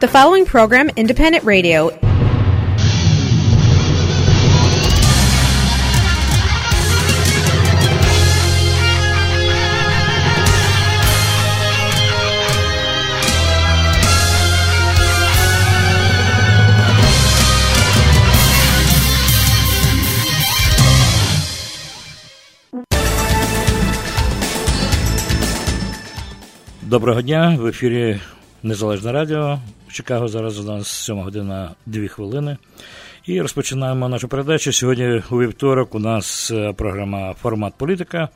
The following program, Independent Radio, Доброго дня, в ефірі Незалежне Радіо. В Чикаго зараз у нас 7 година 2 хвилини. І розпочинаємо нашу передачу. Сьогодні у вівторок у нас е, програма Формат політика.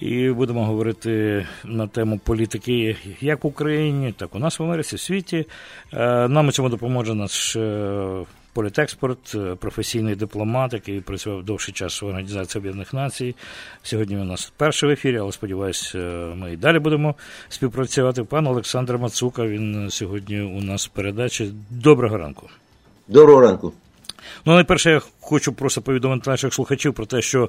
І будемо говорити на тему політики як в Україні, так у нас в Америці, в світі. Е, нам у цьому допоможе наш е, політекспорт, е, професійний дипломат, який працював довший час в Організації Об'єднаних Націй. Сьогодні у нас перший в ефірі, але сподіваюся, ми і далі будемо співпрацювати. Пан Олександр Мацука. Він сьогодні у нас в передачі. Доброго ранку. Доброго ранку. Ну, найперше, я хочу просто повідомити наших слухачів про те, що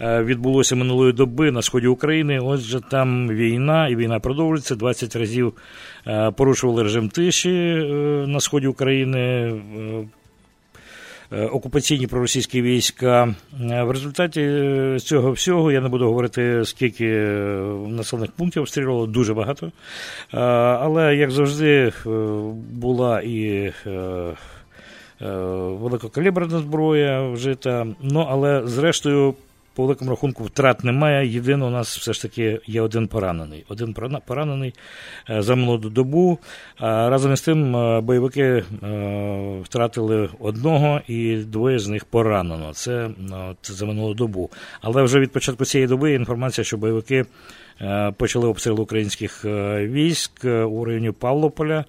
е, відбулося минулої доби на сході України. Отже, там війна, і війна продовжується. 20 разів е, порушували режим тиші на сході України. Е, окупаційні проросійські війська. Е, в результаті е, цього всього я не буду говорити, скільки населених пунктів обстрілювало, дуже багато. Але, як завжди, була і великокаліберна зброя вжита. Ну, але зрештою по великому рахунку втрат немає. Єдине, у нас все ж таки є один поранений. Один поранений е, за молоду добу. Разом із тим е, бойовики е, втратили одного і двоє з них поранено. Це от, за минулу добу. Але вже від початку цієї доби є інформація, що бойовики почали обстріл українських військ у районі Павлополя.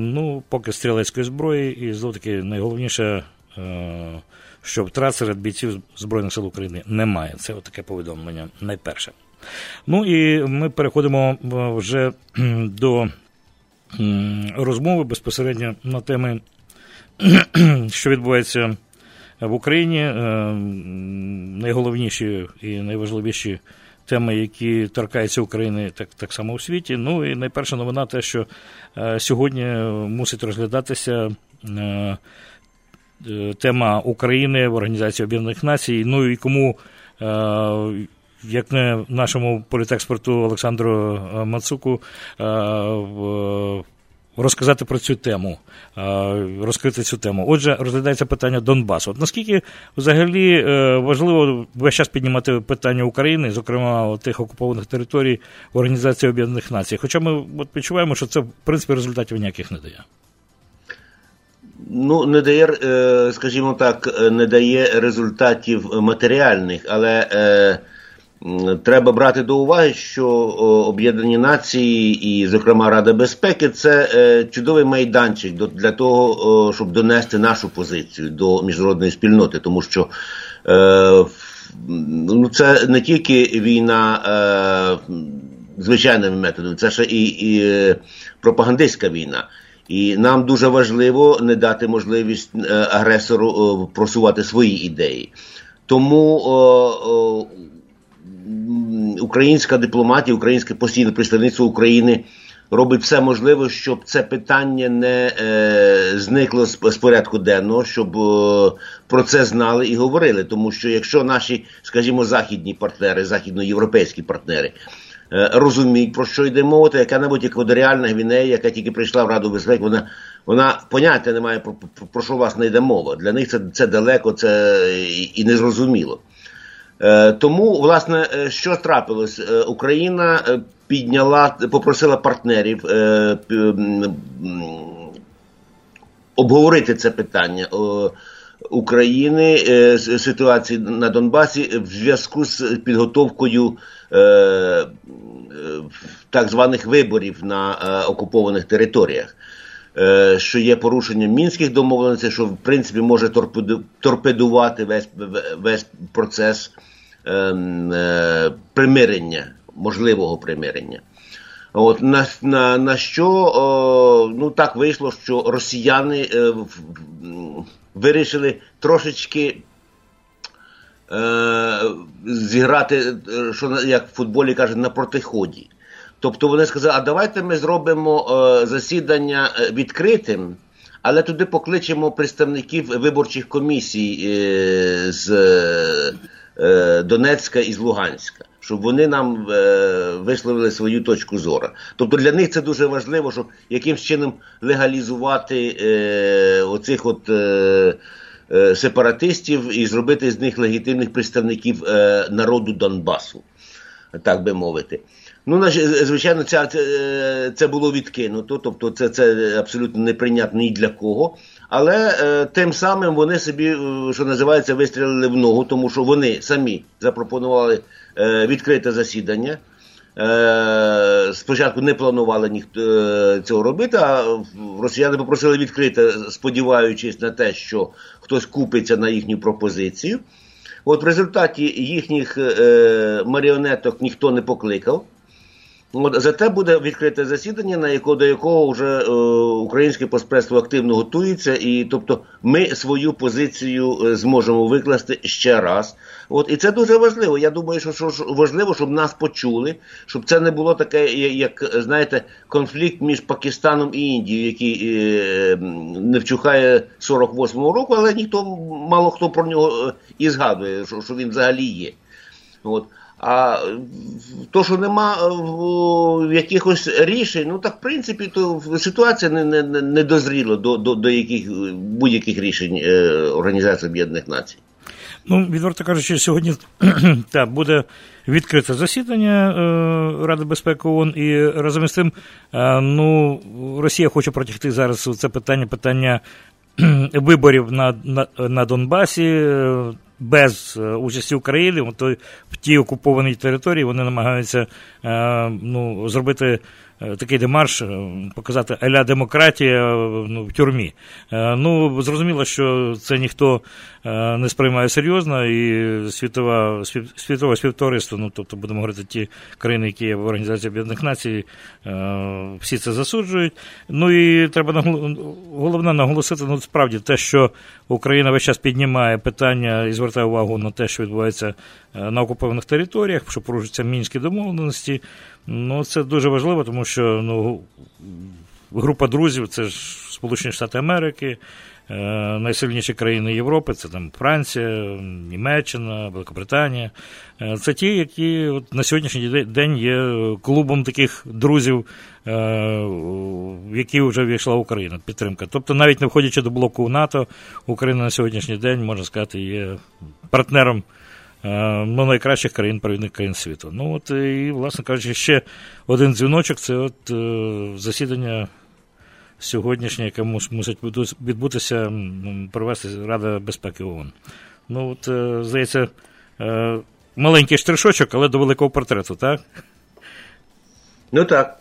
Ну, поки стрілецької зброї, і знову таки найголовніше що втрат серед бійців Збройних сил України немає. Це таке повідомлення найперше. Ну і ми переходимо е, вже до розмови безпосередньо на теми, що відбувається в Україні. Е, найголовніші і найважливіші теми, які торкаються України, так так само у світі. Ну і найперша новина, те, що е, сьогодні мусить розглядатися тема України в Організації Об'єднаних Націй. Ну і кому, е, як не нашому політекспорту Олександру е, Мацуку, розказати про цю тему, розкрити цю тему. Отже, розглядається питання Донбасу. От наскільки взагалі важливо весь час піднімати питання України, зокрема тих окупованих територій в Організації Об'єднаних Націй? Хоча ми от відчуваємо, що це в принципі результатів ніяких не дає. Ну, не дає, е, скажімо так, е, не дає результатів матеріальних, але е, треба брати до уваги, що Об'єднані Нації і, зокрема, Рада безпеки це е, чудовий майданчик для того, щоб донести нашу позицію до міжнародної спільноти, тому що е, ну, це не тільки війна е, звичайними методами, це ще і, і пропагандистська війна. І нам дуже важливо не дати можливість е, агресору просувати свої ідеї. Тому о, о, українська дипломатія, українське постійне представництво України робить все можливе, щоб це питання не е, зникло з, з порядку денного, щоб е, про це знали і говорили. Тому що якщо наші, скажімо, західні партнери, західноєвропейські партнери. Е, розуміють, про що йде мова, то яка-небудь еквадоріальна Гвінея, яка тільки прийшла в Раду безпеки, вона вона поняття не має про, про, про що вас не йде мова. Для них це це далеко, це і, і незрозуміло. Е, Тому, власне, е, що трапилось? Е, Україна підняла, попросила партнерів е, обговорити це питання. Е, України е, ситуації на Донбасі в зв'язку з підготовкою е, е, так званих виборів на окупованих територіях, що є порушенням мінських домовленостей, що в принципі може торпедувати весь весь процес ем, примирення, можливого примирення. От на на, на що о, ну так вийшло, що росіяни е, вирішили трошечки е, зіграти, е, що як в футболі кажуть, на протиході. Тобто вони сказали, а давайте ми зробимо е, засідання е, відкритим, але туди покличемо представників виборчих комісій е, з е, Донецька і з Луганська. Щоб вони нам е, висловили свою точку зору. Тобто для них це дуже важливо, щоб якимсь чином легалізувати е, оцих от сепаратистів і зробити з них легітимних представників народу Донбасу, так би мовити. Ну, звичайно, це, це це, було відкинуто, тобто це це абсолютно неприйнятно ні для кого. Але е, тим самим вони собі, е, що називається, вистрілили в ногу, тому що вони самі запропонували е, відкрите засідання. Е, Спочатку не планували ніхто е, цього робити, а росіяни попросили відкрити, сподіваючись на те, що хтось купиться на їхню пропозицію. От в результаті їхніх е, маріонеток ніхто не покликав. От, Зате буде відкрите засідання, на яко, до якого вже е, українське поспредство активно готується, і тобто ми свою позицію е, зможемо викласти ще раз. От І це дуже важливо. Я думаю, що, що важливо, щоб нас почули, щоб це не було таке, як знаєте, конфлікт між Пакистаном і Індією, який е, не вчухає 48-го року, але ніхто мало хто про нього е, і згадує, що, що він взагалі є. От. А то, що нема е, якихось рішень, ну так в принципі, то ситуація не не, не дозріла до до, до яких будь-яких рішень е, Організації Об'єднаних Націй. Ну, відверто кажучи, сьогодні так, буде відкрите засідання е, Ради безпеки ООН, і разом із тим, е, ну, Росія хоче протягти зараз це питання питання виборів на, на, на Донбасі. Е, без е, участі України, то тій окупованій території вони намагаються е, ну, зробити Е, такий демарш, е, показати аля демократія ну, в тюрмі. Ну, зрозуміло, що це ніхто не сприймає серйозно, і світова, світове співтовариство, ну, тобто, будемо говорити, ті країни, які є в Організації Об'єднаних Націй, всі це засуджують. Ну і треба головне наголосити, ну, справді те, що Україна весь час піднімає питання і звертає увагу на те, що відбувається на окупованих територіях, що порушуються мінські домовленості. Ну, це дуже важливо, тому що ну, група друзів це ж Сполучені Штати Америки, е, найсильніші країни Європи, це там Франція, Німеччина, Великобританія. Е, це ті, які от на сьогоднішній день є клубом таких друзів, е, в які вже війшла Україна, підтримка. Тобто, навіть не входячи до блоку НАТО, Україна на сьогоднішній день, можна сказати, є партнером. Е, ну, найкращих країн провідних країн світу. Ну от і, власне кажучи, ще один дзвіночок це от е, засідання сьогоднішнє, яке мусить відбутися, провести Рада безпеки ООН. Ну, от, е, здається, маленький штришочок, але до великого портрету, так? Ну так.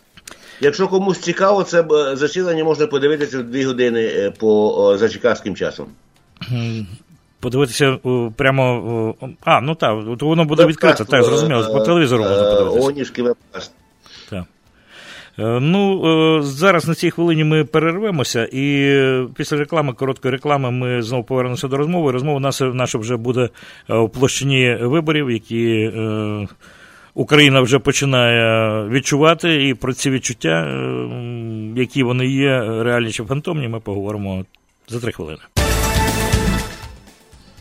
Якщо комусь цікаво, це засідання можна подивитися в дві години по за чекавським часом подивитися прямо. А, ну так, воно буде відкрите, так, зрозуміло, по телевізору можна е, подивитися. Онішки вебкаст. Е, ну, е, зараз на цій хвилині ми перервемося, і після реклами, короткої реклами, ми знову повернемося до розмови. Розмова наша, наша вже буде в площині виборів, які Україна вже починає відчувати, і про ці відчуття, які вони є, реальні чи фантомні, ми поговоримо за три хвилини.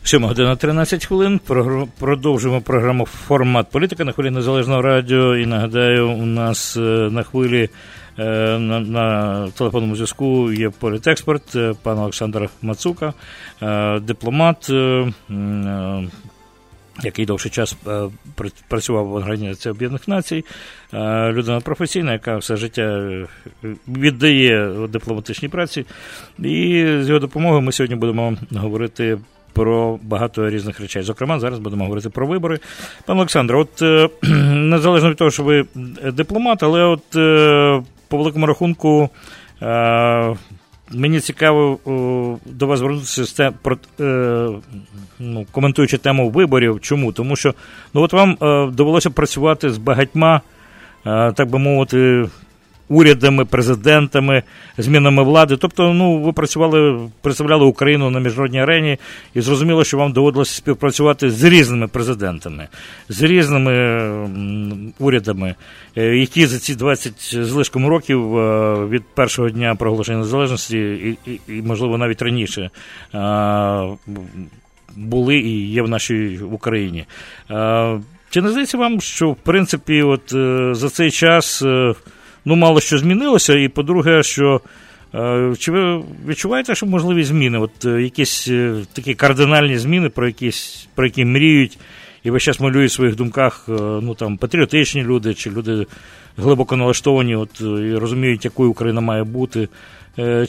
7 година 13 хвилин. Продовжуємо програму Формат політика на хвилі Незалежного радіо. І нагадаю, у нас е, на хвилі е, на на телефонному зв'язку є політекспорт, е, пан Олександр Мацука, дипломат, який довший час працював в Організації Об'єднаних Націй, людина професійна, яка все життя віддає дипломатичній праці. І з його допомогою ми сьогодні будемо говорити про багато різних речей. Зокрема, зараз будемо говорити про вибори. Пане Олександр, от е, незалежно від того, що ви дипломат, але от е, по великому рахунку. Е, мені цікаво до вас звернутися про ну, коментуючи тему виборів. Чому? Тому що ну от вам довелося працювати з багатьма, так би мовити, урядами, президентами, змінами влади. Тобто, ну, ви працювали, представляли Україну на міжнародній арені, і зрозуміло, що вам доводилося співпрацювати з різними президентами, з різними урядами, е, які за ці 20 злишком років е, від першого дня проголошення незалежності, і, і, і можливо, навіть раніше. Були і є в нашій Україні. Чи не здається вам, що в принципі, от за цей час ну, мало що змінилося. І по-друге, що е, чи ви відчуваєте, що можливі зміни? От е, якісь е, такі кардинальні зміни, про якісь, про які мріють, і ви зараз малюють в своїх думках ну, там, патріотичні люди, чи люди глибоко налаштовані, от, і розуміють, якою Україна має бути.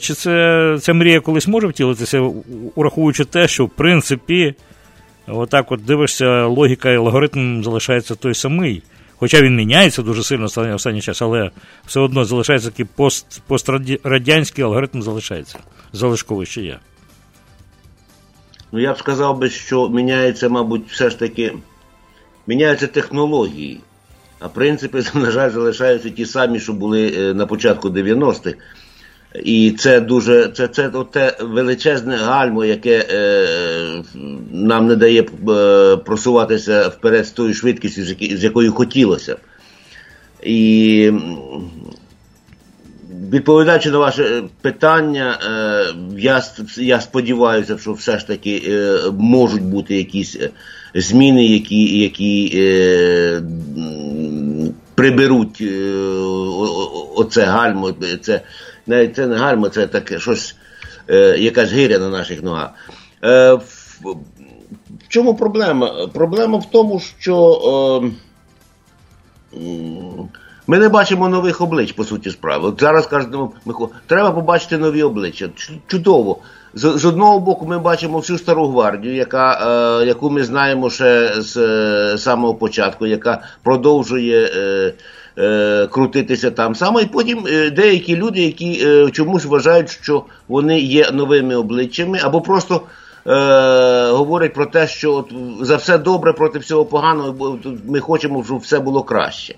Чи це ця мрія колись може втілитися, ураховуючи те, що в принципі, отак от дивишся, логіка і алгоритм залишається той самий. Хоча він міняється дуже сильно в останній час, але все одно залишається такий пост, пострадянський алгоритм залишається. Залишковий ще є. Ну, я б сказав би, що міняється, мабуть, все ж таки міняються технології. А принципи, на жаль, залишаються ті самі, що були е, на початку 90-х. І це дуже це це те величезне гальмо, яке е, нам не дає е, просуватися вперед з тою швидкістю, з якою хотілося. І відповідаючи на ваше питання, е, я я сподіваюся, що все ж таки е, можуть бути якісь зміни, які які е, приберуть е, оце гальмо. це навіть це не гальма, це таке щось, е, якась гиря на наших ногах. Е, в, чому проблема? Проблема в тому, що е, ми не бачимо нових облич, по суті справи. От зараз кажемо, треба побачити нові обличчя. Чудово. З, з одного боку, ми бачимо всю стару гвардію, яка, е, яку ми знаємо ще з е, самого початку, яка продовжує. Е, е, крутитися там само, і потім е, деякі люди, які е, чомусь вважають, що вони є новими обличчями, або просто е, говорять про те, що от, за все добре проти всього поганого, бо ми хочемо, щоб все було краще.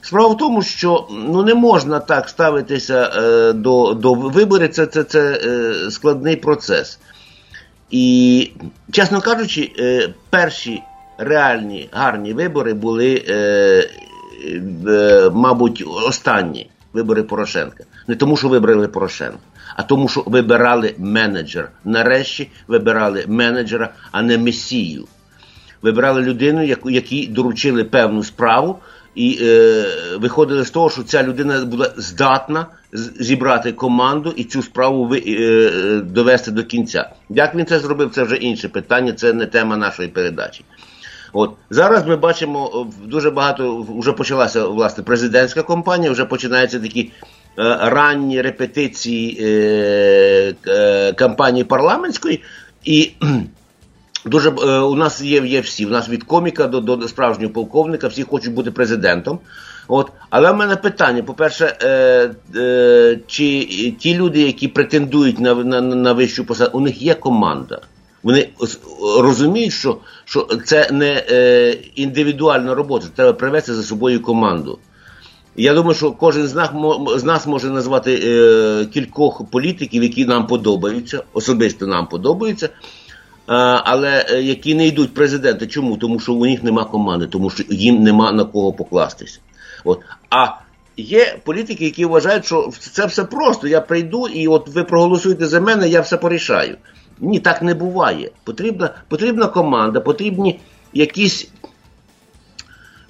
Справа в тому, що ну не можна так ставитися е, до до виборів, це це, це е, складний процес. І, чесно кажучи, е, перші реальні гарні вибори були Е, мабуть, останні вибори Порошенка. Не тому, що вибрали Порошенка, а тому, що вибирали менеджера. Нарешті вибирали менеджера, а не месію. Вибирали людину, якій доручили певну справу, і е, виходили з того, що ця людина була здатна зібрати команду і цю справу ви, е, довести до кінця. Як він це зробив, це вже інше питання, це не тема нашої передачі. От зараз ми бачимо дуже багато. Вже почалася власне президентська кампанія, вже починаються такі е, ранні репетиції е, е, кампанії парламентської, і дуже е, у нас є є всі. У нас від коміка до до справжнього полковника, всі хочуть бути президентом. От, але в мене питання: по-перше, е, е, чи ті люди, які претендують на, на, на вищу посаду, у них є команда. Вони розуміють, що що це не е, індивідуальна робота, треба привести за собою команду. Я думаю, що кожен з нас з нас може назвати е, кількох політиків, які нам подобаються, особисто нам подобаються, е, але які не йдуть президенти. Чому? Тому що у них нема команди, тому що їм нема на кого покластися. От. А є політики, які вважають, що це все просто. Я прийду і от ви проголосуєте за мене, я все порішаю. Ні, так не буває. Потрібна потрібна команда, потрібні якісь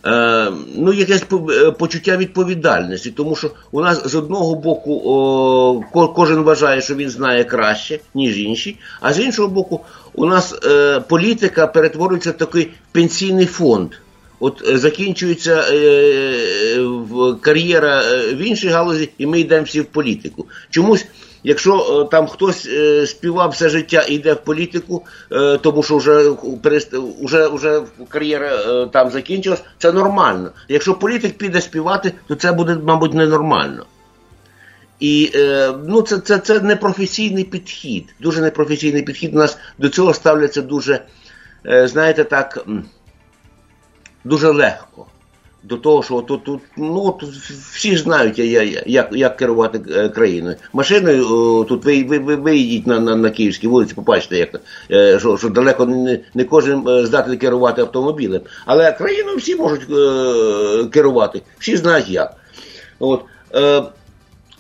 е, ну, якесь е, почуття відповідальності. Тому що у нас з одного боку о, кожен вважає, що він знає краще, ніж інші, а з іншого боку, у нас е, політика перетворюється в такий пенсійний фонд. От е, закінчується е, е, кар'єра в іншій галузі, і ми йдемо всі в політику. Чомусь Якщо е, там хтось е, співав все життя і йде в політику, е, тому що вже вже, вже кар'єра там закінчилась, це нормально. Якщо політик піде співати, то це буде, мабуть, ненормально. І ну, це це, це непрофесійний підхід. Дуже непрофесійний підхід. У нас до цього ставляться дуже, знаєте, так, дуже легко. До того, що тут, тут ну, тут всі знають, як як керувати е, країною. Машиною тут ви ви, ви, ви на на, на Київській вулиці, побачите, як е, що що далеко не не кожен е, здатний керувати автомобілем. Але країною всі можуть е, керувати, всі знають як. От, е,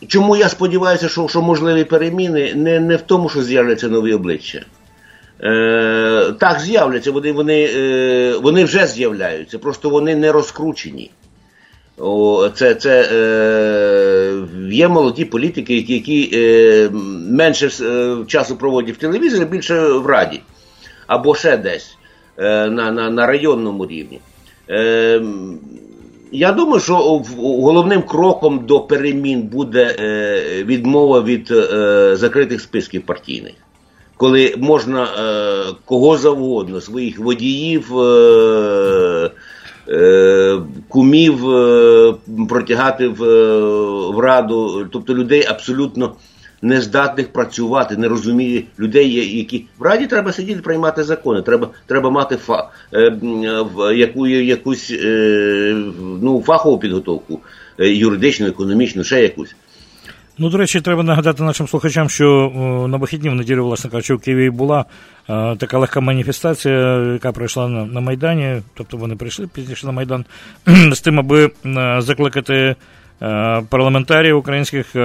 Чому я сподіваюся, що що можливі переміни не не в тому, що з'являться нові обличчя. Е, Так, з'являться, вони вони, е, вони вже з'являються, просто вони не розкручені. О, Це це е, є молоді політики, які які е, менше е, часу проводять в телевізорі, більше в раді або ще десь е, на на, на районному рівні. Е, Я думаю, що головним кроком до перемін буде е, відмова від е, закритих списків партійних коли можна е, кого завгодно, своїх водіїв, е, е, кумів е, протягати в, е, в раду, тобто людей абсолютно нездатних працювати, не розуміє людей, які в раді треба сидіти, приймати закони, треба треба мати фа, е, яку, якусь ну, фахову підготовку, юридичну, економічну, ще якусь. Ну, до речі, треба нагадати нашим слухачам, що на вихідні в неділю, власне кажучи, в Києві була е, така легка маніфестація, яка пройшла на, на Майдані. Тобто вони прийшли пізніше на Майдан з тим, аби е, закликати е, парламентарів українських, е,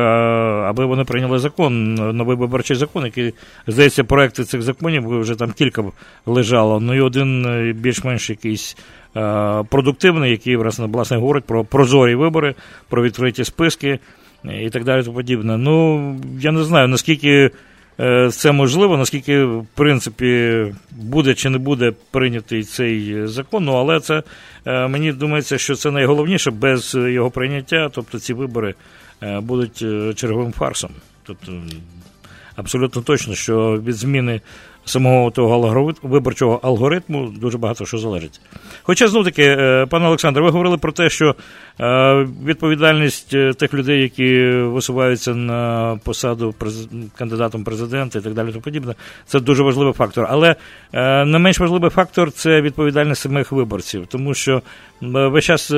аби вони прийняли закон, новий виборчий закон, який, здається, проекти цих законів вже там кілька лежало. Ну і один е, більш-менш якийсь. Е, продуктивний, який власне говорить про прозорі вибори, про відкриті списки і так далі. тому подібне. Ну, я не знаю, наскільки е, це можливо, наскільки, в принципі, буде чи не буде прийнятий цей закон, ну, але це е, мені думається, що це найголовніше без його прийняття, тобто ці вибори е, будуть черговим фарсом. Тобто, абсолютно точно, що від зміни самого того виборчого алгоритму дуже багато що залежить. Хоча, знов таки, е, пане Олександре, ви говорили про те, що е, відповідальність е, тих людей, які висуваються на посаду кандидатом президента і так далі, тому подібне, це дуже важливий фактор. Але не менш важливий фактор це відповідальність самих виборців, тому що весь час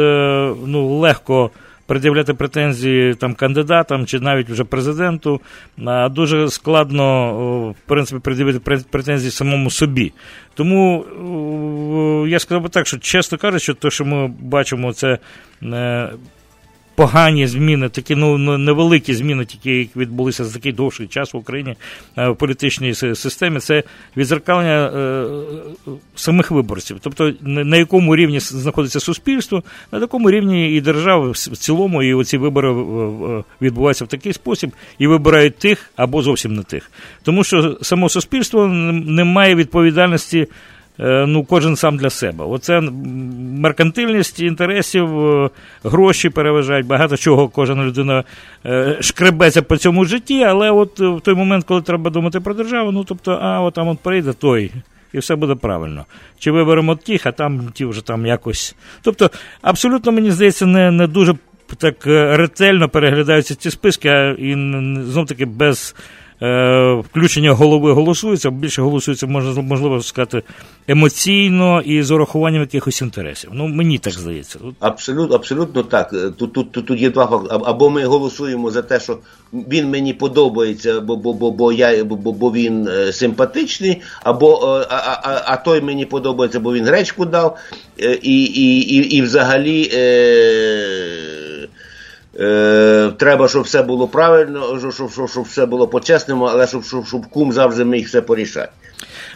ну, легко пред'являти претензії там кандидатам чи навіть вже президенту. Дуже складно, в принципі, пред'явити претензії самому собі. Тому я сказав би так, що чесно кажучи, те, що ми бачимо, це е, погані зміни, такі ну, ну невеликі зміни, тільки які відбулися за такий довший час в Україні е, в політичній системі, це відзеркалення е, самих виборців. Тобто на якому рівні знаходиться суспільство, на такому рівні і держава в цілому, і оці вибори відбуваються в такий спосіб і вибирають тих або зовсім не тих. Тому що само суспільство не має відповідальності. Е, ну, кожен сам для себе. Оце меркантильність інтересів, е, гроші переважають, багато чого кожна людина е, шкребеться по цьому житті, але от в той момент, коли треба думати про державу, ну тобто, а от там от прийде той. І все буде правильно. Чи виберемо тих, а там ті вже там якось. Тобто, абсолютно, мені здається, не не дуже так ретельно переглядаються ці списки, а і знов таки без включення голови голосується, більше голосується, можливо сказати, емоційно і з урахуванням якихось інтересів. Ну, мені так здається. Абсолютно, абсолютно так. Тут тут, тут, тут є два факти. Або ми голосуємо за те, що він мені подобається, бо бо, бо, бо, я, бо, бо він е, симпатичний, або е, а, а, а той мені подобається, бо він гречку дав, і і, і, і взагалі. Е, Е, Треба, щоб все було правильно, щоб щоб, щоб все було по-чесному, але щоб щоб, щоб кум завжди міг все порішати.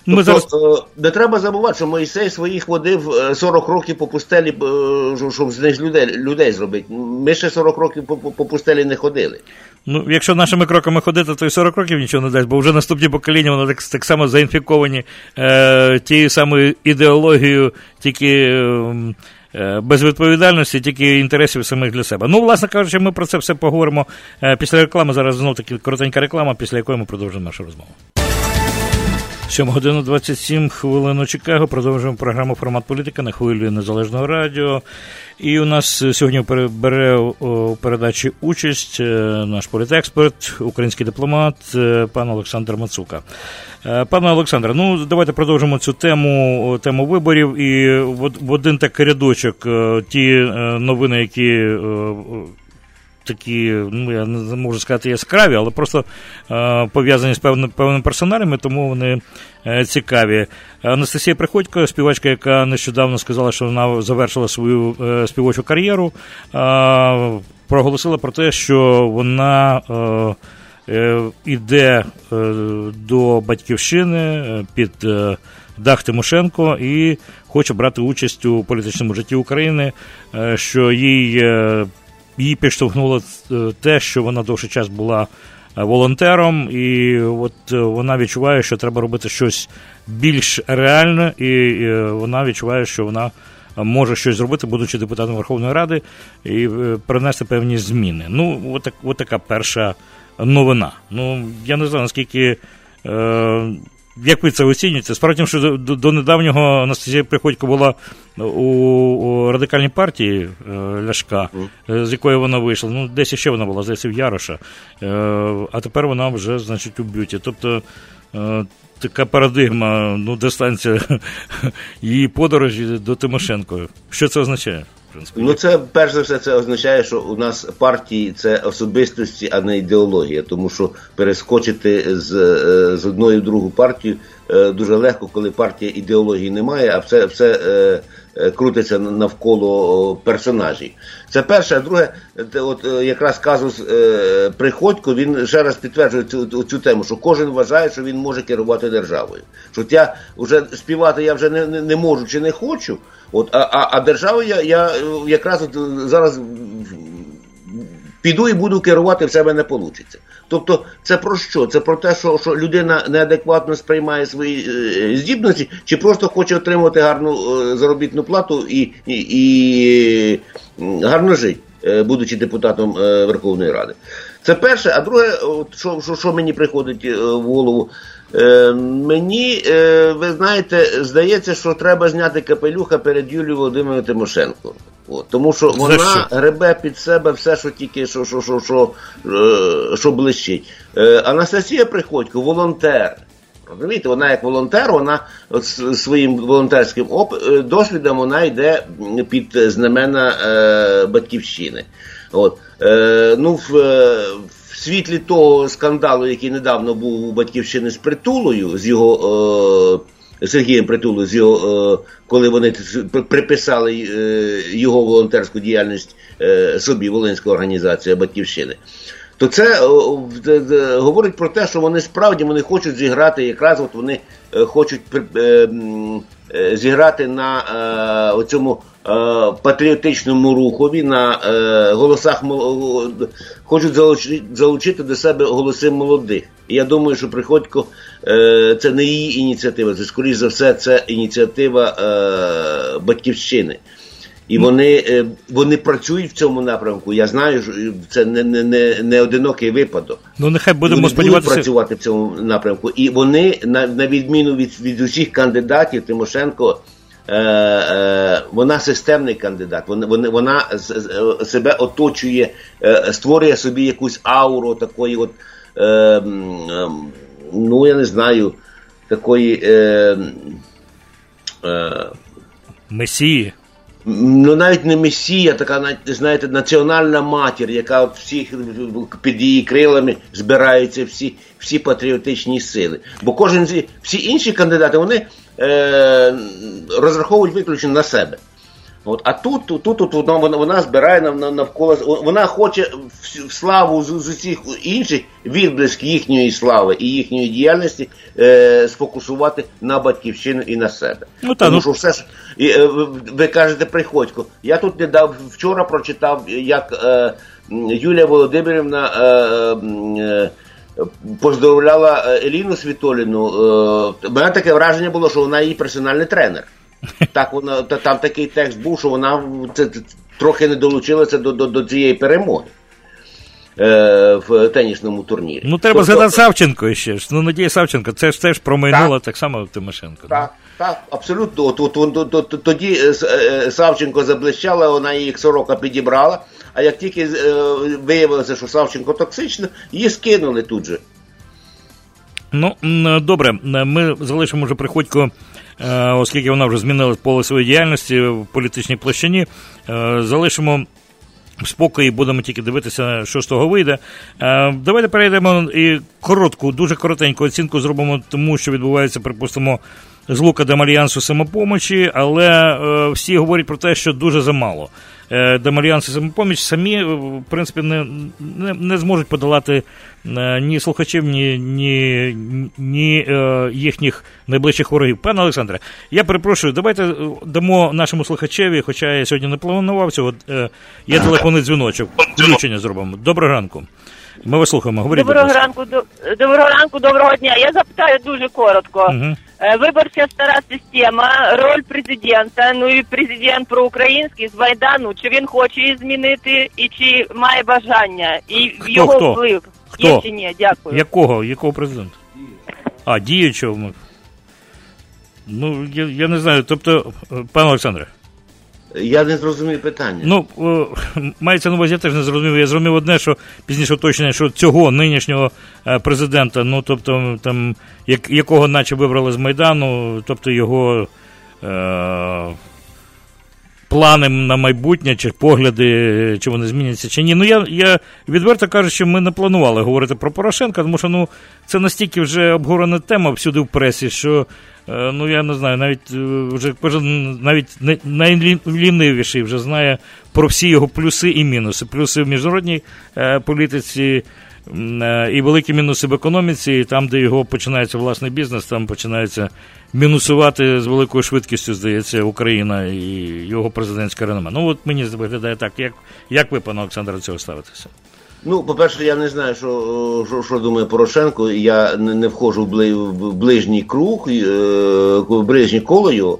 Ми тобто, зараз... Е, не треба забувати, що Моїсей своїх водив 40 е, років по пустелі, е, щоб з них людей людей зробити. Ми ще 40 років по, по пустелі не ходили. Ну, якщо нашими кроками ходити, то й 40 років нічого не дасть, бо вже наступні покоління вони так так само заінфіковані е, тією самою ідеологією, тільки. Е, Е, без відповідальності, тільки інтересів самих для себе. Ну, власне кажучи, ми про це все поговоримо е, після реклами. Зараз знов таки коротенька реклама, після якої ми продовжимо нашу розмову. 7 годину 27 хвилин у Чикаго. Продовжуємо програму Формат політика на хвилі Незалежного радіо. І у нас сьогодні бере у передачі участь е, наш політексперт, український дипломат, е, пан Олександр Мацука. Е, пане Олександре, ну давайте продовжимо цю тему тему виборів. І в один так рядочок ті новини, які такі, ну я не можу сказати, яскраві, але просто е, пов'язані з певними певними персоналями, тому вони е, цікаві. Анастасія Приходько, співачка, яка нещодавно сказала, що вона завершила свою е, співочу кар'єру, проголосила про те, що вона. Іде до батьківщини під дах Тимошенко і хоче брати участь у політичному житті України, що їй її підштовхнуло е, те, що вона довший час була е, волонтером, і от е, вона відчуває, що треба робити щось більш реальне, і вона відчуває, що вона може щось зробити, будучи депутатом Верховної Ради, і принести певні зміни. Ну, от, от така перша новина. Ну, я не знаю, наскільки. Як ви це оцінюєте? Справді, що до, до недавнього Анастасія Приходько була у, у радикальній партії е, Ляшка, е, з якої вона вийшла. Ну, десь ще вона була, здається, в Яроша. Е, а тепер вона вже, значить, у БЮТі. Тобто е, така парадигма, ну, дистанція її подорожі до Тимошенко. Що це означає? В принципі. Ну, це перш за все, це означає, що у нас партії це особистості, а не ідеологія. Тому що перескочити з е, з одної в другу партію е, дуже легко, коли партія ідеології немає, а все все е, крутиться навколо персонажів. Це перше, а друге, от якраз казус Приходько, він ще раз підтверджує цю цю тему, що кожен вважає, що він може керувати державою. Що я вже співати я вже не, не, не можу чи не хочу. От, А а, а державу я я якраз от зараз піду і буду керувати, в себе не вийде. Тобто, це про що? Це про те, що що людина неадекватно сприймає свої е, здібності, чи просто хоче отримати гарну е, заробітну плату і, і, і гарно жити, е, будучи депутатом е, Верховної Ради. Це перше, а друге, от, що, що, що мені приходить е, в голову. Е, Мені, е, ви знаєте, здається, що треба зняти капелюха перед Юлією Володимирою Тимошенко. От, Тому що вона що? гребе під себе все, що тільки що що, що, що, е, що блищить. Е, Анастасія Приходько, волонтер. Розумієте, вона як волонтер, вона своїм волонтерським оп- е, досвідом вона йде під знамена е, батьківщини. От. Е, ну, в, в світлі того скандалу, який недавно був у батьківщини з притулою, з його е, Сергієм його, е, коли вони приписали е, його волонтерську діяльність е, собі, Волинська організація Батьківщини. То це говорить про те, що вони справді вони хочуть зіграти, якраз от вони хочуть зіграти на цьому патріотичному рухові на голосах хочуть залучити, до себе голоси молодих. І я думаю, що Приходько це не її ініціатива, це скоріш за все, це ініціатива батьківщини. І вони вони працюють в цьому напрямку. Я знаю, що це не не, не, не одинокий випадок. Ну нехай будемо вони сподіватися працювати в цьому напрямку. І вони, на на відміну від від усіх кандидатів, Тимошенко Е, е, вона системний кандидат. Вона вона себе оточує, е, створює собі якусь ауру такої, от ну я не знаю, такої месії. Ну, навіть не месія, така навіть, знаєте, національна матір, яка всіх під її крилами збираються всі всі патріотичні сили. Бо кожен всі інші кандидати вони е, розраховують виключно на себе. От, А тут тут, тут вона, вона збирає навколо, вона хоче в славу з, з усіх інших відблиск їхньої слави і їхньої діяльності е, сфокусувати на батьківщину і на себе. Ну, та, Тому ну... що все ж і, е, ви кажете, приходько. Я тут не дав вчора прочитав, як е, Юлія Володимирівна. Е, е, поздоровляла е, Еліну Світоліну. Е, мене таке враження було, що вона її персональний тренер. Так вона там такий текст був, що вона це, трохи не долучилася до, до, до цієї перемоги. в тенісному турнірі. Ну, треба тобто... згадати Савченко ще ж. Ну, Надія Савченко, це ж теж промайнула так, так само Тимошенко. Так, так, абсолютно. От, от, от, от, Тоді Савченко заблищала, вона її сорока підібрала. А як тільки виявилося, що Савченко токсично, її скинули тут же. Ну, добре, ми залишимо вже приходько, е, оскільки вона вже змінила поле своєї діяльності в політичній площині. Е, залишимо в спокої, будемо тільки дивитися, що з того вийде. Е, давайте перейдемо і коротку, дуже коротеньку оцінку зробимо тому, що відбувається, припустимо, з Лукадем Альянсу самопомочі, але всі говорять про те, що дуже замало. Е, Демальянс самопоміч самі е, в принципі не не, не зможуть подолати е, ні слухачів, ні ні, ні їхніх найближчих ворогів. Пане Олександре, я перепрошую, давайте дамо нашому слухачеві, хоча я сьогодні не планував цього. Є телефонний дзвіночок. Включення зробимо. Доброго ранку. Ми вас слухаємо. Говоріть, Доброго ранку, до, доброго ранку, доброго дня. Я запитаю дуже коротко. Угу. Виборча стара система, роль президента. Ну і президент проукраїнський з Майдану. Чи він хоче її змінити, і чи має бажання, і хто, його хто? вплив хто? є чи ні? Дякую. Якого? Якого президента? А, діючого. Ну, я, я не знаю. Тобто, пане Олександре. Я не зрозумів питання. Ну, мається на увазі, я теж не зрозумів. Я зрозумів одне, що пізніше уточнення, що цього нинішнього е, президента, ну тобто, там, як, якого наче вибрали з Майдану, тобто його е, плани на майбутнє, чи погляди, чи вони зміняться, чи ні. Ну, я я відверто кажу, що ми не планували говорити про Порошенка, тому що ну, це настільки вже обговорена тема всюди в пресі, що. Е, ну, я не знаю, навіть е, вже навіть найлінивіший вже знає про всі його плюси і мінуси. Плюси в міжнародній е, політиці і великі мінуси в економіці, і там, де його починається власний бізнес, там починається мінусувати з великою швидкістю, здається, Україна і його президентська реноме. Ну, от мені виглядає так, як як ви, пане Олександр, до цього ставитеся? Ну, по-перше, я не знаю, що що, що думає Порошенко. Я не, не входжу в ближній круг, е, в ближній колою.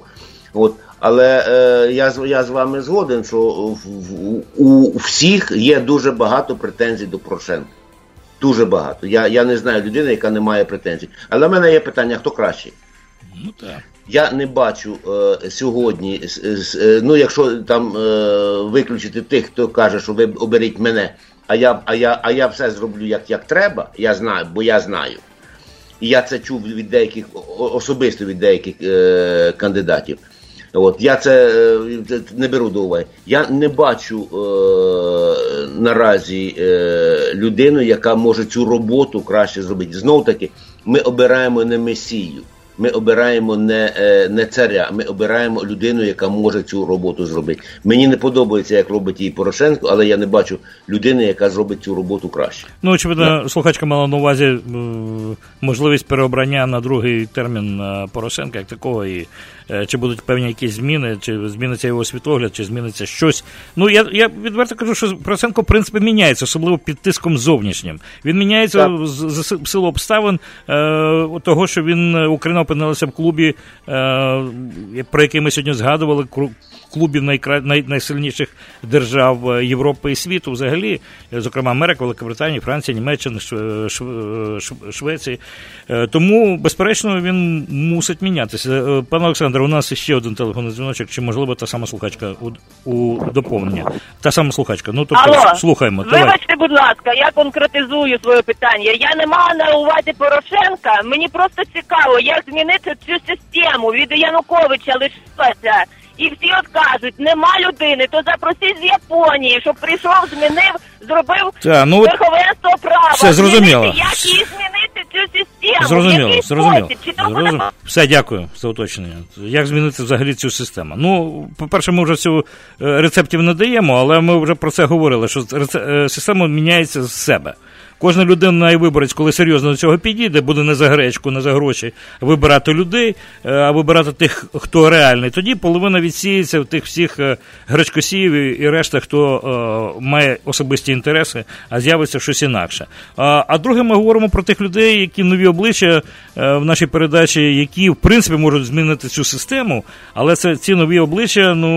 От. Але е, я я з вами згоден, що в, в, у всіх є дуже багато претензій до Порошенка. Дуже багато. Я я не знаю людини, яка не має претензій. Але в мене є питання: хто кращий? Ну так. Я не бачу е, сьогодні, е, ну якщо там е, виключити тих, хто каже, що ви оберіть мене а я а я, а я все зроблю як як треба, я знаю, бо я знаю. І я це чув від деяких особисто від деяких е, кандидатів. От Я це е, не беру до уваги. Я не бачу е, наразі е, людину, яка може цю роботу краще зробити. Знов таки, ми обираємо не месію. Ми обираємо не е, не царя, ми обираємо людину, яка може цю роботу зробити. Мені не подобається, як робить її Порошенко, але я не бачу людини, яка зробить цю роботу краще. Ну, очевидно, слухачка мала на увазі можливість переобрання на другий термін е, Порошенка, як такого, і чи будуть певні якісь зміни, чи зміниться його світогляд, чи зміниться щось. Ну, я я відверто кажу, що Порошенко, в принципі, міняється, особливо під тиском зовнішнім. Він міняється з силу обставин того, що він Україна опинилася в клубі, е, про який ми сьогодні згадували, клубів найкра... най... найсильніших держав е, Європи і світу, взагалі, зокрема Америка, Великобританія, Франція, Німеччина, Шв... Швеція. Е, тому, безперечно, він мусить мінятися. Пане Олександр, у нас ще один телефонний дзвіночок, чи можливо та сама слухачка у, у доповнення. Та сама слухачка. Ну тобто Алло, слухаємо. Вибачте, будь ласка, я конкретизую своє питання. Я не мала на увазі Порошенка. Мені просто цікаво, як змінити цю систему від Януковича лишилася. І всі от кажуть, нема людини, то запросіть з Японії, щоб прийшов, змінив, зробив Та, ну, верховенство права. Все зрозуміло. Змінити, як її змінити цю систему? Зрозуміло, зрозуміло. Чи зрозуміло. Все, дякую за уточнення. Як змінити взагалі цю систему? Ну, по-перше, ми вже цю е, рецептів не даємо, але ми вже про це говорили, що е, система міняється з себе кожна людина і виборець, коли серйозно до цього підійде, буде не за гречку, не за гроші вибирати людей, е, а вибирати тих, хто реальний. Тоді половина відсіється в тих всіх е, гречкосіїв і решта, хто має особисті інтереси, а з'явиться щось інакше. А друге, ми говоримо про тих людей, які нові обличчя в нашій передачі, які в принципі можуть змінити цю систему, але це ці нові обличчя, ну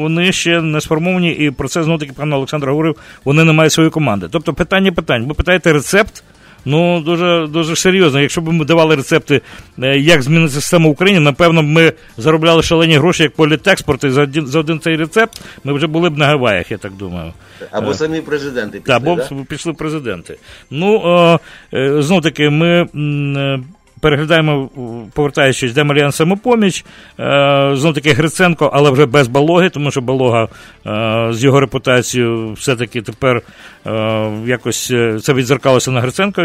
вони ще не сформовані, і про це знову таки пан Олександр говорив, вони не мають своєї команди. Тобто питання питань. Ви питаєте рецепт. Ну, дуже дуже серйозно. Якщо б ми давали рецепти, е, як змінити систему в Україні, напевно, ми заробляли шалені гроші як політекспорт, і за один, за один цей рецепт ми вже були б на Гаваях, я так думаю. Або е, самі президенти пішли, Або да? пішли президенти. Ну, е, знов таки, ми переглядаємо, повертаючись, де Мар'ян самопоміч. Е, Знов таки Гриценко, але вже без балоги, тому що балога е, з його репутацією все-таки тепер е, якось це відзеркалося на Гриценко.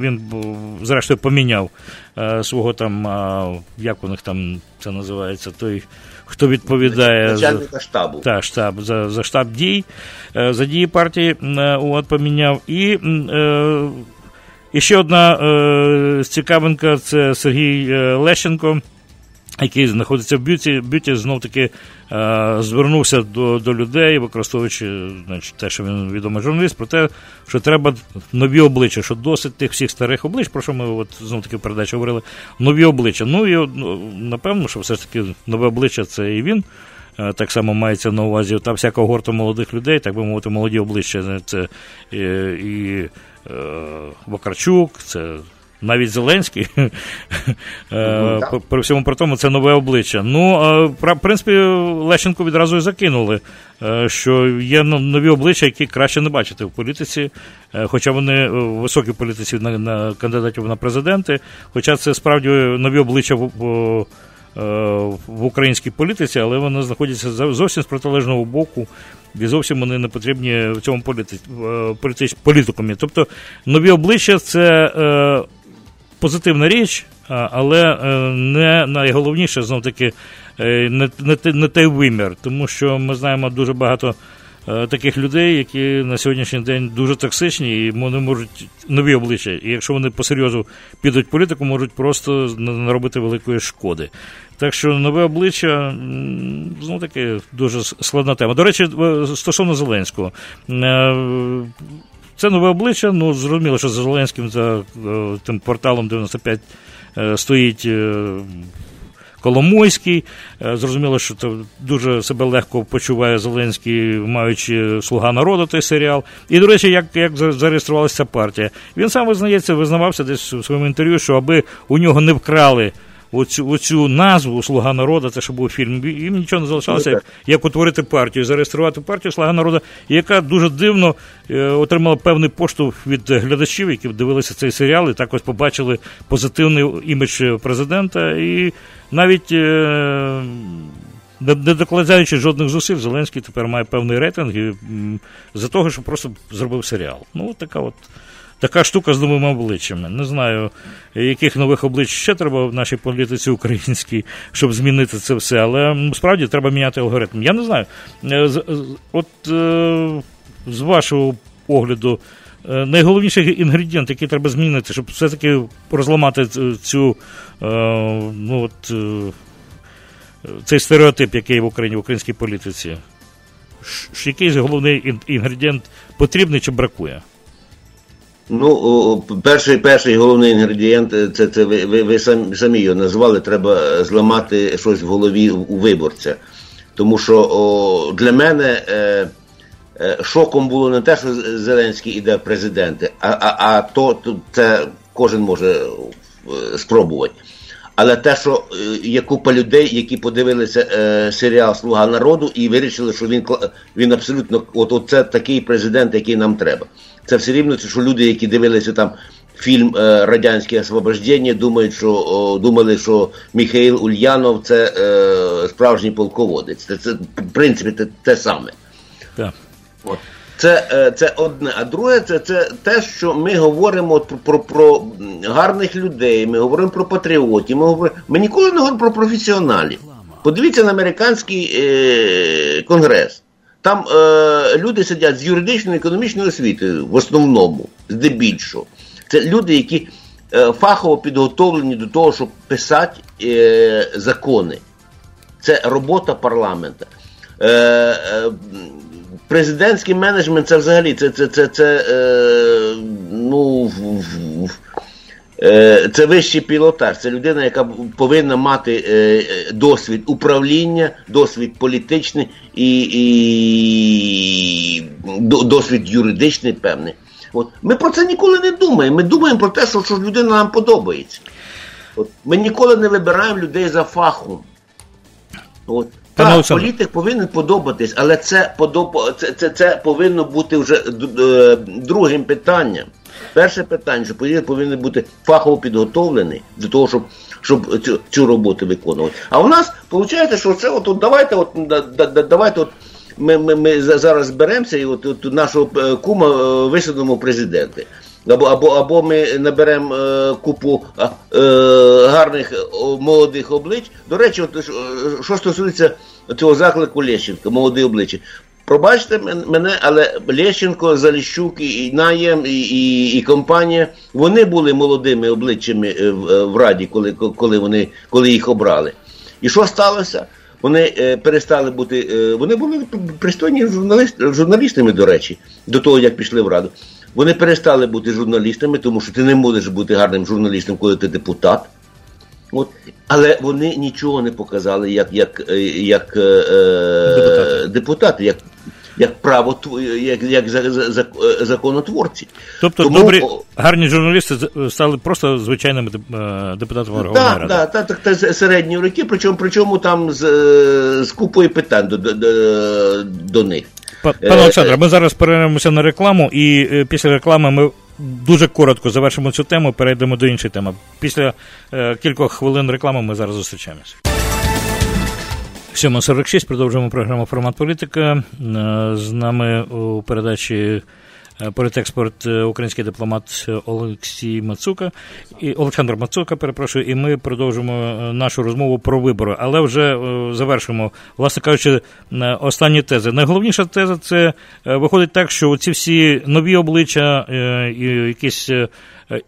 Він, зрештою, поміняв свого там, як у них там це називається, той. Хто відповідає Начальника штабу. Та, штаб, за за штаб дій, за дії партії от, поміняв. І і ще одна е, цікавинка це Сергій е, Лещенко, який знаходиться в БЮТі, БЮТі знов таки е, звернувся до до людей, використовуючи значить, те, що він відомий журналіст, про те, що треба нові обличчя, що досить тих всіх старих облич, про що ми от, знов таки в передачі говорили, нові обличчя. Ну і ну, напевно, що все ж таки нове обличчя це і він. Е, так само мається на увазі та вся когорта молодих людей, так би мовити, молоді обличчя. Це і, і Е, Вакарчук, це навіть Зеленський. Е, ну, при всьому при тому, це нове обличчя. Ну, в принципі, Лещенко відразу і закинули, е, що є нові обличчя, які краще не бачити в політиці, хоча вони високі політиці на, на кандидатів на президенти, хоча це справді нові обличчя в. В українській політиці, але вони знаходяться зовсім з протилежного боку і зовсім вони не потрібні в цьому політи, політич, політикумі. Тобто нові обличчя це е, позитивна річ, але е, не найголовніше знов таки е, не, не, не той вимір, тому що ми знаємо дуже багато. Е, таких людей, які на сьогоднішній день дуже токсичні, і вони можуть нові обличчя. І якщо вони посерйозу підуть в політику, можуть просто наробити великої шкоди. Так що нове обличчя ну таки дуже складна тема. До речі, стосовно Зеленського. Е, це нове обличчя, ну зрозуміло, що за Зеленським за е, тим порталом 95 стоїть Коломойський. Е, зрозуміло, що це дуже себе легко почуває Зеленський, маючи слуга народу той серіал. І, до речі, як як зареєструвалася ця партія. Він сам визнається, визнавався десь у своєму інтерв'ю, що аби у нього не вкрали оцю, оцю назву Слуга народу, це що був фільм, їм нічого не залишалося, як, як утворити партію, зареєструвати партію Слуга народу, яка дуже дивно е, отримала певний поштовх від глядачів, які дивилися цей серіал, і також побачили позитивний імідж президента. І навіть. Е, не докладаючи жодних зусиль, Зеленський тепер має певний рейтинг за того, що просто зробив серіал. Ну, така от така штука з новими обличчями. Не знаю, яких нових облич ще треба в нашій політиці українській, щоб змінити це все, але справді треба міняти алгоритм. Я не знаю. Е, от е, з вашого погляду. Е, найголовніший інгредієнт, який треба змінити, щоб все-таки розламати цю ну, от, цей стереотип, який в Україні в українській політиці. Який головний інгредієнт потрібний чи бракує? Ну, перший перший головний інгредієнт е, це це ви ви, ви самі, його назвали. Треба зламати щось в голові у виборця. Тому що о, для мене е, е, шоком було не те, що Зеленський іде в президенти, а а, а то, то це кожен може е, спробувати. Але те, що е, є купа людей, які подивилися е, серіал Слуга народу і вирішили, що він він абсолютно от, от це такий президент, який нам треба. Це все рівно, що люди, які дивилися там фільм е, Радянське освобождення, думають, що о, думали, що Михаїл Ульянов це е, справжній полководець. Це, це в принципі те, те саме. Це е, це одне. А друге, це це те, що ми говоримо про про, про гарних людей, ми говоримо про патріотів, ми говоримо. Ми ніколи не говоримо про професіоналів. Подивіться на американський е, конгрес. там е, люди сидять з юридичної економічної освіти в основному, здебільшого. Це люди, які е, фахово підготовлені до того, щоб писати е, закони. Це робота парламента. Е, е, Президентський менеджмент це взагалі це це, це, це е, ну, е, це вищий пілотаж. Це людина, яка повинна мати е, досвід управління, досвід політичний і, і досвід юридичний певний. От. Ми про це ніколи не думаємо. Ми думаємо про те, що, що людина нам подобається. От. Ми ніколи не вибираємо людей за фахом. От. Так, політик повинен подобатись, але це подоб... це, це, це повинно бути вже е, другим питанням. Перше питання, що політик повинен бути фахово підготовлений до того, щоб щоб цю цю роботу виконувати. А у нас виходить, що це от, от давайте, от давайте от ми ми, ми зараз зберемося і от, от нашого е, кума е, висадимо президенти. Або або, або ми наберемо е, купу е, гарних молодих облич. До речі, от, що стосується цього заклику Лещенка, молоді обличчя. Пробачте мене, але Лещенко, Заліщук, і Наєм, і і, і компанія, вони були молодими обличчями в, в Раді, коли коли, вони, коли їх обрали. І що сталося? Вони е, перестали бути. Е, вони були пристойні журналістами, до речі, до того, як пішли в Раду. Вони перестали бути журналістами, тому що ти не можеш бути гарним журналістом, коли ти депутат. От. Але вони нічого не показали як як, е, як е, депутати, як як право як, як законотворці. Тобто Тому, добрі гарні журналісти стали просто звичайними е, депутатами Верховної Ради. Так, так, так, так, середні роки, причому причому там з з купою питань до, до, до них. Пане Олександре, ми зараз перейдемося на рекламу, і після реклами ми дуже коротко завершимо цю тему, перейдемо до іншої теми. Після е, кількох хвилин реклами ми зараз зустрічаємося. 7.46 продовжуємо програму Формат політика. Е, з нами у передачі Е, політекспорт е, український дипломат Олексій Мацука і Олександр Мацука, перепрошую, і ми продовжимо нашу розмову про вибори, але вже завершуємо, власне кажучи, останні тези. Найголовніша теза це виходить так, що ці всі нові обличчя і якісь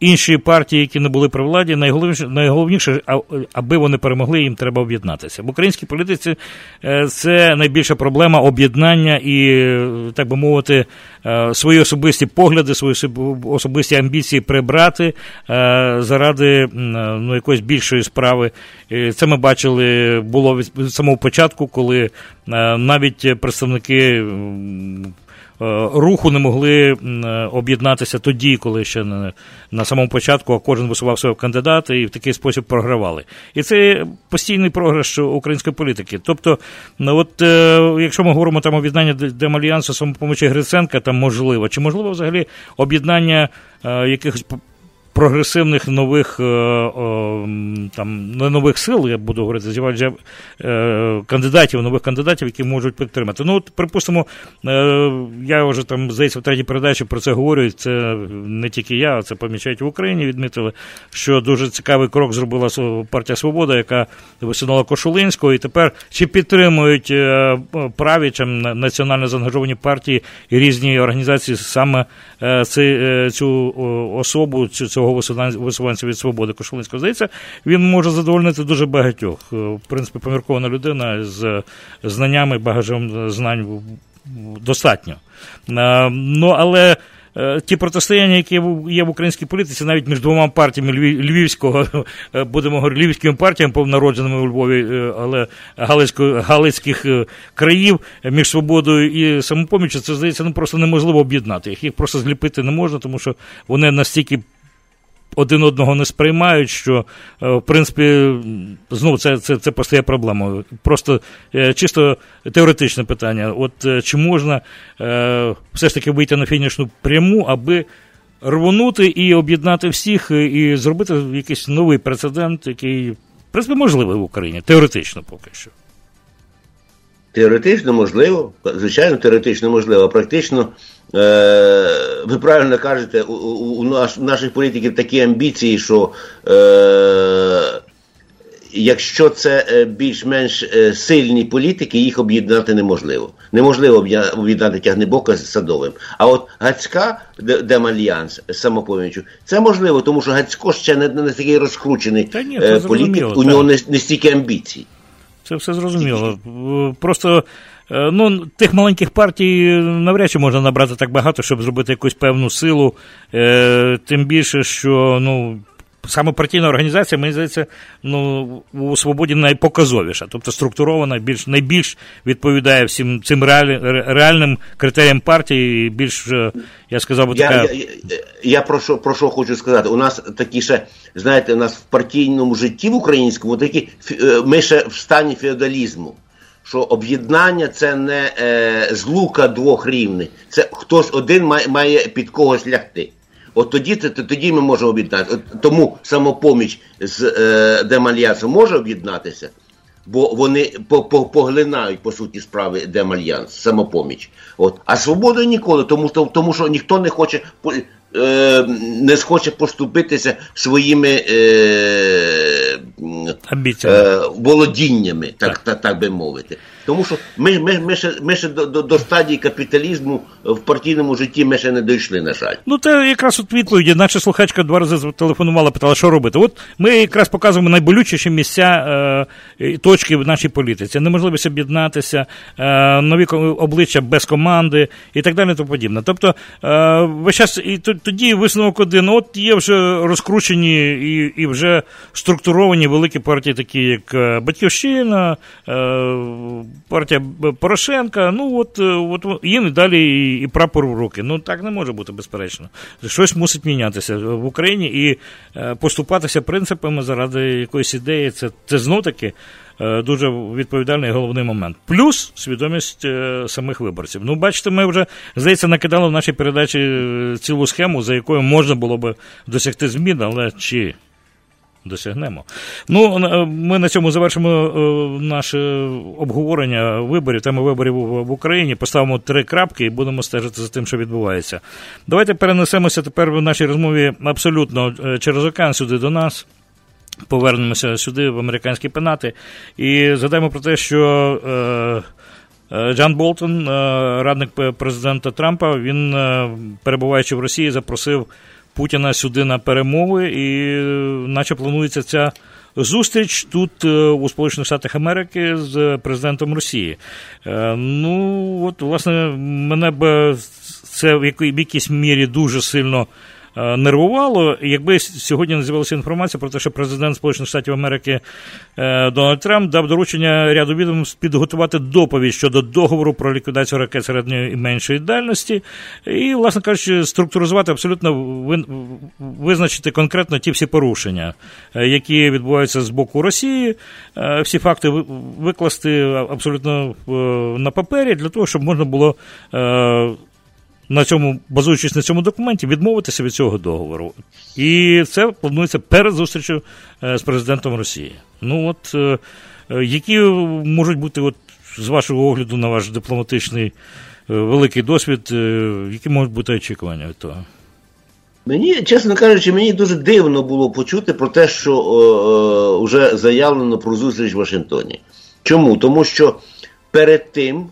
інші партії, які не були при владі, найголовніше, найголовніше, аби вони перемогли, їм треба об'єднатися. В українській політиці е, це найбільша проблема об'єднання і, е, так би мовити, свої особисті погляди, свої особисті амбіції прибрати заради ну, якоїсь більшої справи. Це ми бачили було від самого початку, коли навіть представники. Е, руху не могли е, об'єднатися тоді, коли ще на, самому початку кожен висував свого кандидата і в такий спосіб програвали. І це постійний програш української політики. Тобто, ну, от е, якщо ми говоримо там об'єднання Демальянсу самопомочі Гриценка, там можливо, чи можливо взагалі об'єднання якихось прогресивних нових е, там не нових сил, я буду говорити, з'являється е, кандидатів, нових кандидатів, які можуть підтримати. Ну, от, припустимо, е, я вже там здається в третій передачі про це говорю. Це не тільки я, це помічають в Україні. Відмітили, що дуже цікавий крок зробила партія Свобода, яка висунула Кошулинського, і тепер чи підтримують праві чи національно заангажовані партії і різні організації саме цю особу, цього нового висуванця від свободи Кошулинського, здається, він може задовольнити дуже багатьох. Е, в принципі, поміркована людина з знаннями, багажем знань достатньо. Е, ну, але. Е, ті протистояння, які є в українській політиці, навіть між двома партіями львівського, будемо говорити, львівськими партіями, народженими у Львові, але галицьких країв між свободою і самопоміччю, це здається, ну просто неможливо об'єднати. Їх просто зліпити не можна, тому що вони настільки один одного не сприймають, що е, в принципі знову це це, це постає проблемою. Просто е, чисто теоретичне питання. От е, чи можна все ж таки вийти на фінішну пряму, аби рвонути і об'єднати всіх, і зробити якийсь новий прецедент, який в принципі можливий в Україні, теоретично поки що. Теоретично можливо, звичайно, теоретично можливо, а практично Е, ви правильно кажете, у, у, у наших політиків такі амбіції, що е, якщо це е, більш-менш е, сильні політики, їх об'єднати неможливо. Неможливо об'єднати тягнебока з садовим. А от Гацька, Демальянс з самопомічю, це можливо, тому що Гацько ще не, не такий розкручений Та ні, е, політик, у нього не, не стільки амбіцій. Це все зрозуміло. Просто е, ну, тих маленьких партій навряд чи можна набрати так багато, щоб зробити якусь певну силу. Е, тим більше, що ну, саме партійна організація, мені здається, ну, у свободі найпоказовіша, тобто структурована, більш, найбільш відповідає всім цим реаль, реальним критеріям партії, і більш, я сказав би, така... Я, я, я про, що, про що хочу сказати. У нас такі ще, знаєте, у нас в партійному житті в українському такі, е, ми ще в стані феодалізму. Що об'єднання це не е, злука двох рівних, це хтось один має, має під когось лягти. От тоді це тоді ми можемо об'єднатися. Тому самопоміч з е, Демальянсом може об'єднатися, бо вони по, по, поглинають по суті справи Демальянс, самопоміч. От. А свобода ніколи, тому, тому що ніхто не хоче е, не схоче поступитися своїми е, е, володіннями, так, так. так так би мовити. Тому що ми ми, ми ще ми ще до, до до, стадії капіталізму в партійному житті ми ще не дійшли, на жаль. Ну це якраз от відповіді. Наша слухачка два рази телефонувала, питала, що робити. От ми якраз показуємо найболючіші місця е, точки в нашій політиці. Неможливість об'єднатися, е, нові обличчя без команди і так далі. тому подібне. Тобто, е, весь час і тоді висновок один. От є вже розкручені і і вже структуровані великі партії, такі як е, Батьківщина. Е, партія Порошенка, ну от от їм далі і прапор в руки. Ну так не може бути, безперечно. Щось мусить мінятися в Україні і е, поступатися принципами заради якоїсь ідеї. Це це знов таки е, дуже відповідальний головний момент. Плюс свідомість е, самих виборців. Ну, бачите, ми вже здається накидали в нашій передачі цілу схему, за якою можна було би досягти змін, але чи досягнемо. Ну, ми на цьому завершимо е, наше обговорення виборів, теми виборів в Україні. Поставимо три крапки і будемо стежити за тим, що відбувається. Давайте перенесемося тепер в нашій розмові абсолютно е, через океан сюди до нас. Повернемося сюди, в американські пенати, і згадаємо про те, що. Е, Джан Болтон, радник президента Трампа, він, перебуваючи в Росії, запросив Путіна сюди на перемови, і наче планується ця зустріч тут е, у Сполучених Штатах Америки з президентом Росії. Е, ну, от, власне, мене б це в якійсь мірі дуже сильно. Е, нервувало. Якби сьогодні не з'явилася інформація про те, що президент Сполучених Штатів Америки е, Дональд Трамп дав доручення ряду відомств підготувати доповідь щодо договору про ліквідацію ракет середньої і меншої дальності, і, власне кажучи, структуризувати абсолютно визначити конкретно ті всі порушення, е, які відбуваються з боку Росії, всі факти викласти абсолютно на папері для того, щоб можна було на цьому, базуючись на цьому документі, відмовитися від цього договору. І це планується перед зустрічю е, з президентом Росії. Ну от е, е, які можуть бути, от, з вашого огляду на ваш дипломатичний великий досвід, які можуть бути очікування від того? Мені, чесно кажучи, мені дуже дивно було почути про те, що вже заявлено про зустріч в Вашингтоні. Чому? Тому що перед тим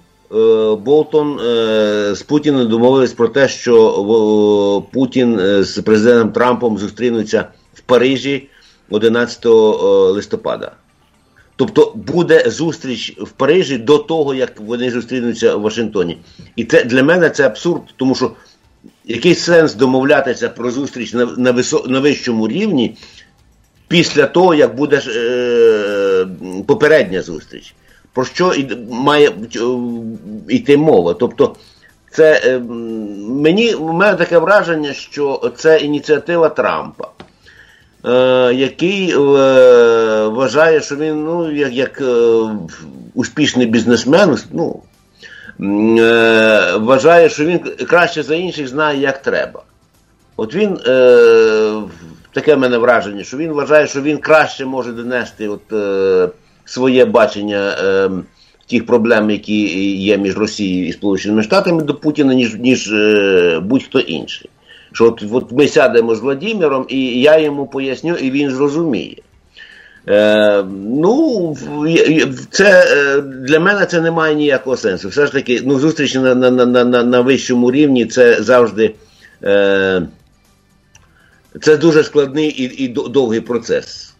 Болтон е, з Путіним домовились про те, що Путін е, з президентом Трампом зустрінуться в Парижі 11 листопада. Тобто буде зустріч в Парижі до того, як вони зустрінуться в Вашингтоні. І це для мене це абсурд, тому що який сенс домовлятися про зустріч на на, висо, на вищому рівні після того, як буде е, попередня зустріч про що має йти мова? Тобто, це е, мені у мене таке враження, що це ініціатива Трампа, е, який е, вважає, що він ну, як як успішний бізнесмен, ну, вважає, що він краще за інших знає, як треба. От він. Таке в мене враження, що він вважає, що він краще може донести от, своє бачення е, тих проблем, які є між Росією і Сполученими Штатами до Путіна, ніж ніж е, будь-хто інший. Що от, от ми сядемо з Владимиром, і я йому поясню, і він зрозуміє. Е, Ну, це для мене це не має ніякого сенсу. Все ж таки, ну, зустрічі на на, на, на, на вищому рівні це завжди е, це дуже складний і і довгий процес.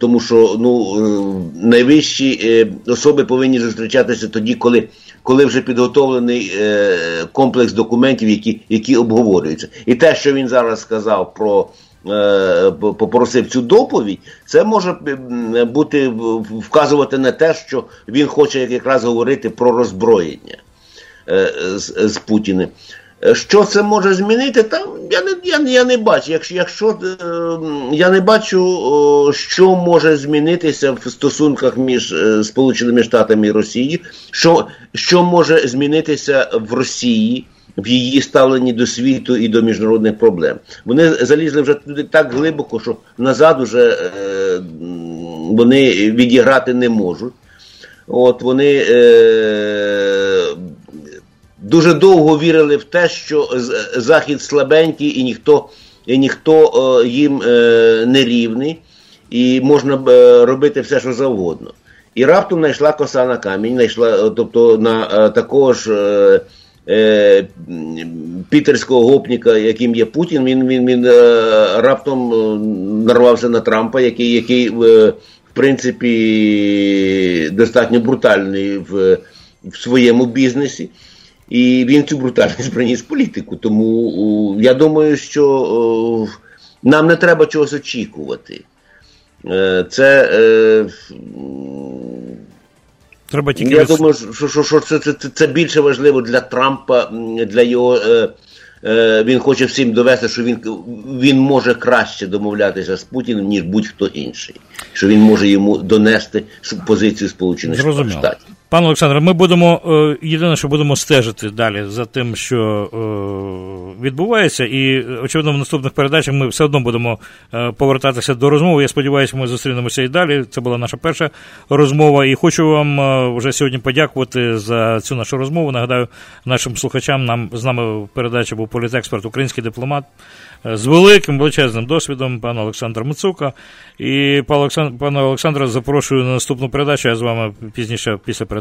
Тому що ну, е, найвищі е, особи повинні зустрічатися тоді, коли коли вже підготовлений е, комплекс документів, які які обговорюються. І те, що він зараз сказав про попросив цю доповідь, це може бути вказувати на те, що він хоче якраз говорити про роззброєння з, з Путіним. Що це може змінити? Там я не я, я не бачу. Якщо якщо е, я не бачу, що може змінитися в стосунках між е, Сполученими Штатами і Росією, що, що може змінитися в Росії. В її ставленні до світу і до міжнародних проблем. Вони залізли вже туди так глибоко, що назад уже е, вони відіграти не можуть. От вони е, дуже довго вірили в те, що Захід слабенький і ніхто і ніхто їм е, не рівний, і можна е, робити все, що завгодно. І раптом знайшла коса на камінь, знайшла, тобто на е, такого ж е, е, пітерського гопніка, яким є Путін, він він, він е, раптом нарвався на Трампа, який, який в принципі достатньо брутальний в, в своєму бізнесі. І він цю брутальність приніс політику. Тому я думаю, що нам не треба чогось очікувати. Е, це е, Треба тільки Я думаю, що що, що це, це це, більше важливо для Трампа, для його. Е, е, Він хоче всім довести, що він він може краще домовлятися з Путіним, ніж будь-хто інший. Що він може йому донести позицію Сполучених Штатів. Пане Олександре, ми будемо е, єдине, що будемо стежити далі за тим, що е, відбувається, і очевидно, в наступних передачах ми все одно будемо е, повертатися до розмови. Я сподіваюся, ми зустрінемося і далі. Це була наша перша розмова. І хочу вам вже сьогодні подякувати за цю нашу розмову. Нагадаю, нашим слухачам нам з нами в передачі був політексперт, український дипломат з великим величезним досвідом, пан Олександр Мицука. І пана Олександра запрошую на наступну передачу. Я з вами пізніше, після передачі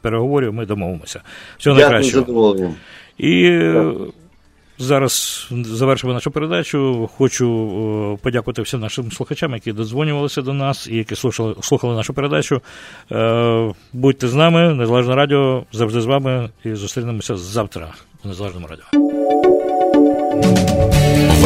переговорів, ми домовимося. Всього найкращого. І зараз завершимо нашу передачу. Хочу подякувати всім нашим слухачам, які додзвонювалися до нас і які слухали, слухали нашу передачу. Е, будьте з нами, Незалежне Радіо завжди з вами і зустрінемося завтра в Незалежному Радіо.